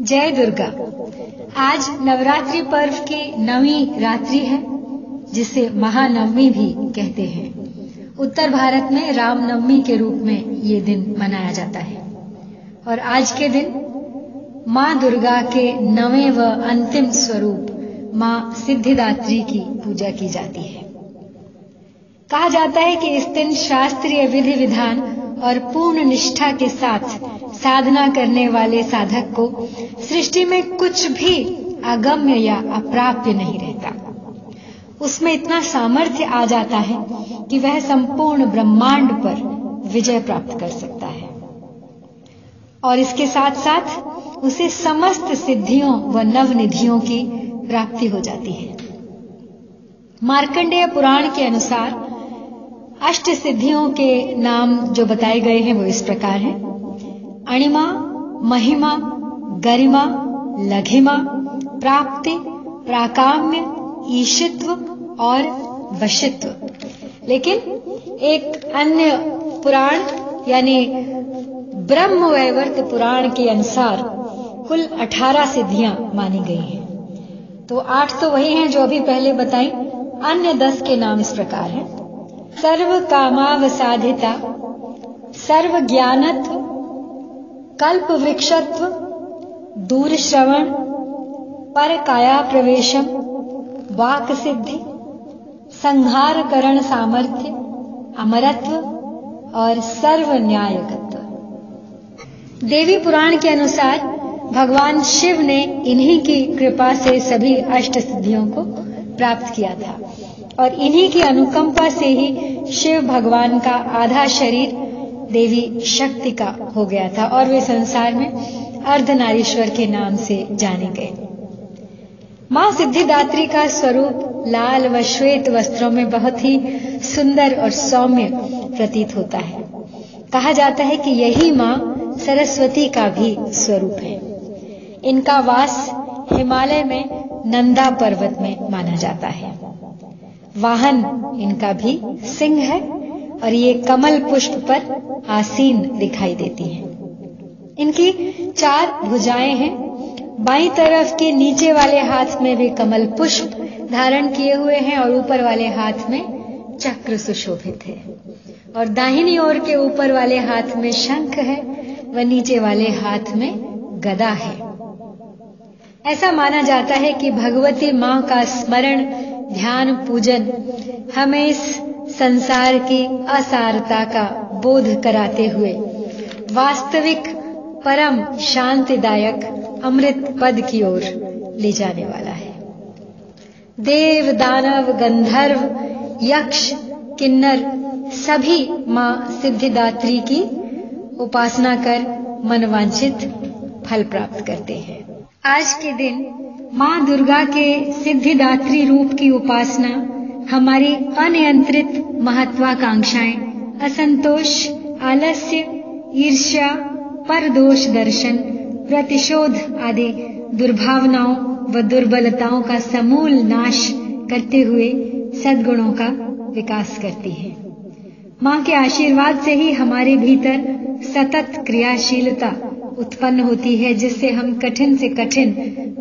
जय दुर्गा। आज नवरात्रि पर्व की नवी रात्रि है, जिसे महानवमी भी कहते हैं। उत्तर भारत में रामनवमी के रूप में ये दिन मनाया जाता है। और आज के दिन माँ दुर्गा के नवे व अंतिम स्वरूप, माँ सिद्धिदात्री की पूजा की जाती है। कहा जाता है कि इस दिन शास्त्रीय विधि विधान और पूर्ण निष्ठा के साथ साधना करने वाले साधक को सृष्टि में कुछ भी अगम्य या अप्राप्य नहीं रहता। उसमें इतना सामर्थ्य आ जाता है कि वह संपूर्ण ब्रह्मांड पर विजय प्राप्त कर सकता है। और इसके साथ साथ उसे समस्त सिद्धियों व नवनिधियों की प्राप्ति हो जाती है। मार्कंडेय पुराण के अनुसार अष्ट सिद्धियों के नाम जो बताए गए हैं वो इस प्रकार हैं। अणिमा, महिमा, गरिमा, लघिमा, प्राप्ति, प्राकाम्य, ईशित्व और वशित्व। लेकिन एक अन्य पुराण, यानी ब्रह्म वैवर्त पुराण के अनुसार कुल 18 सिद्धियाँ मानी गई हैं। तो आठ तो वही हैं जो अभी पहले बताई, अन्य दस के नाम इस प्रकार हैं। सर्व कामावसाधिता सर्व ज्ञानत्व कल्प वृक्षत्व दूर श्रवण पर काया प्रवेशम वाक सिद्धि संहार करण सामर्थ्य, अमरत्व और सर्व न्यायकत्व देवी पुराण के अनुसार भगवान शिव ने इन्हीं की कृपा से सभी अष्ट सिद्धियों को प्राप्त किया था। और इन्हीं की अनुकंपा से ही शिव भगवान का आधा शरीर देवी शक्ति का हो गया था और वे संसार में अर्धनारीश्वर के नाम से जाने गए। माँ सिद्धिदात्री का स्वरूप लाल व श्वेत वस्त्रों में बहुत ही सुंदर और सौम्य प्रतीत होता है। कहा जाता है कि यही माँ सरस्वती का भी स्वरूप है। इनका वास हिमालय में नंदा पर्वत में माना जाता है। वाहन इनका भी सिंह है और ये कमल पुष्प पर आसीन दिखाई देती है। इनकी चार भुजाएँ हैं। बाई तरफ़ के नीचे वाले हाथ में वे कमल पुष्प धारण किए हुए हैं और ऊपर वाले हाथ में चक्र सुशोभित है। और दाहिनी ओर के ऊपर वाले हाथ में शंख है, व नीचे वाले हाथ में गदा है। ऐसा माना जाता है कि भगवती माँ का स्मरण ध्यान पूजन हमें इस संसार की असारता का बोध कराते हुए वास्तविक परम शांतिदायक अमृत पद की ओर ले जाने वाला है। देव दानव गंधर्व यक्ष किन्नर सभी माँ सिद्धिदात्री की उपासना कर मनवांछित फल प्राप्त करते हैं। आज के दिन माँ दुर्गा के सिद्धिदात्री रूप की उपासना, हमारी अनियंत्रित महत्वाकांक्षाएँ, असंतोष, आलस्य, ईर्ष्या, परदोष दर्शन, प्रतिशोध आदि दुर्भावनाओं व दुर्बलताओं का समूल नाश करते हुए सद्गुणों का विकास करती है। माँ के आशीर्वाद से ही हमारे भीतर सतत क्रियाशीलता उत्पन्न होती है, जिससे हम कठिन से कठिन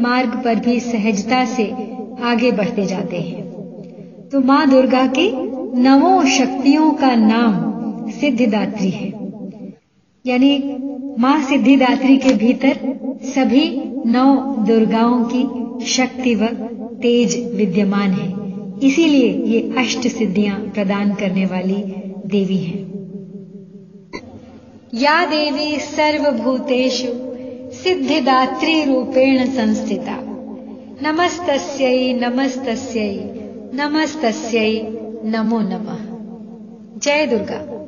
मार्ग पर भी सहजता से आगे बढ़ते जाते हैं। तो माँ दुर्गा की नवों शक्तियों का नाम सिद्धिदात्री है। यानी माँ सिद्धिदात्री के भीतर सभी नौ दुर्गाओं की शक्ति व तेज विद्यमान है। इसीलिए ये अष्ट सिद्धियाँ प्रदान करने वाली देवी हैं। या देवी सर्वभूतेषु सिद्धिदात्री रूपेण संस्थिता। नमस्तस्यै नमस्तस्यै नमस्तस्यै नमो नमः। जय दुर्गा